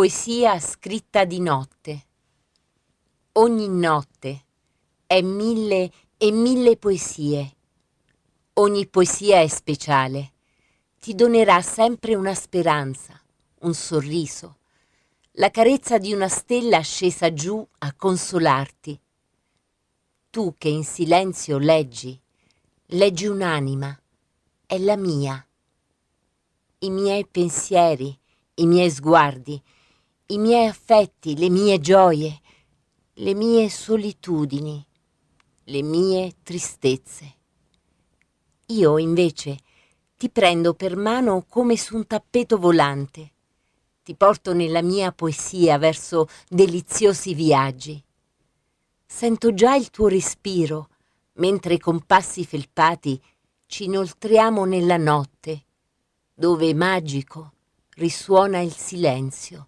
Poesia scritta di notte. Ogni notte è mille e mille poesie. Ogni poesia è speciale. Ti donerà sempre una speranza, un sorriso, la carezza di una stella scesa giù a consolarti. Tu che in silenzio leggi, leggi un'anima, è la mia. I miei pensieri, i miei sguardi, i miei affetti, le mie gioie, le mie solitudini, le mie tristezze. Io invece ti prendo per mano come su un tappeto volante, ti porto nella mia poesia verso deliziosi viaggi. Sento già il tuo respiro, mentre con passi felpati ci inoltriamo nella notte, dove magico risuona il silenzio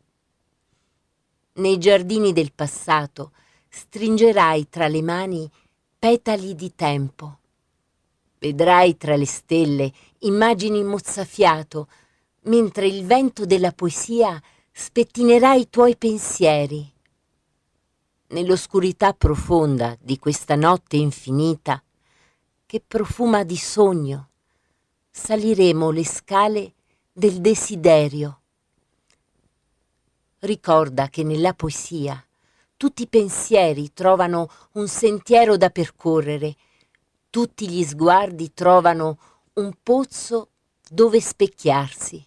nei giardini del passato stringerai tra le mani petali di tempo. Vedrai tra le stelle immagini mozzafiato, mentre il vento della poesia spettinerà i tuoi pensieri. Nell'oscurità profonda di questa notte infinita, che profuma di sogno, saliremo le scale del desiderio ricorda che nella poesia tutti i pensieri trovano un sentiero da percorrere, tutti gli sguardi trovano un pozzo dove specchiarsi.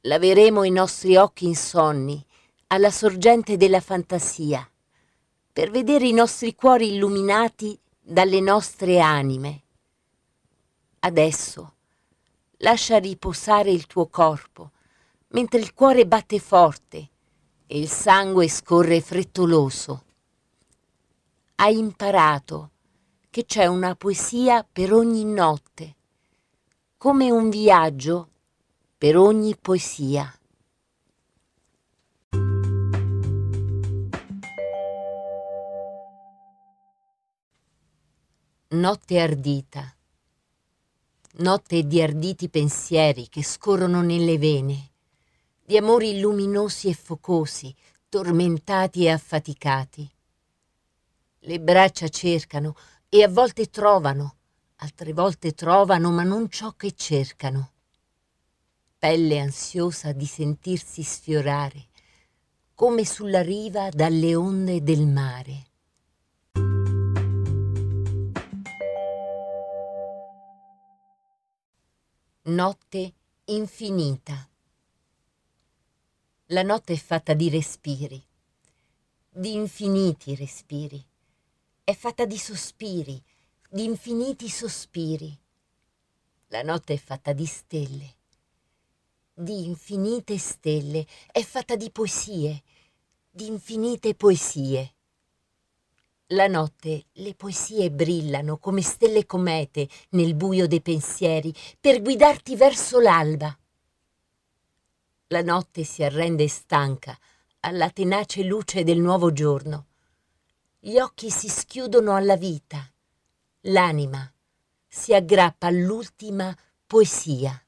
Laveremo i nostri occhi insonni alla sorgente della fantasia, per vedere i nostri cuori illuminati dalle nostre anime. Adesso lascia riposare il tuo corpo, mentre il cuore batte forte e il sangue scorre frettoloso. Hai imparato che c'è una poesia per ogni notte, come un viaggio per ogni poesia. Notte ardita. Notte di arditi pensieri che scorrono nelle vene di amori luminosi e focosi, tormentati e affaticati. Le braccia cercano e a volte trovano, altre volte trovano ma non ciò che cercano. Pelle ansiosa di sentirsi sfiorare, come sulla riva dalle onde del mare. Notte infinita. La notte è fatta di respiri, di infiniti respiri. È fatta di sospiri, di infiniti sospiri. La notte è fatta di stelle, di infinite stelle. È fatta di poesie, di infinite poesie. La notte le poesie brillano come stelle comete nel buio dei pensieri per guidarti verso l'alba. La notte si arrende stanca alla tenace luce del nuovo giorno. Gli occhi si schiudono alla vita. L'anima si aggrappa all'ultima poesia.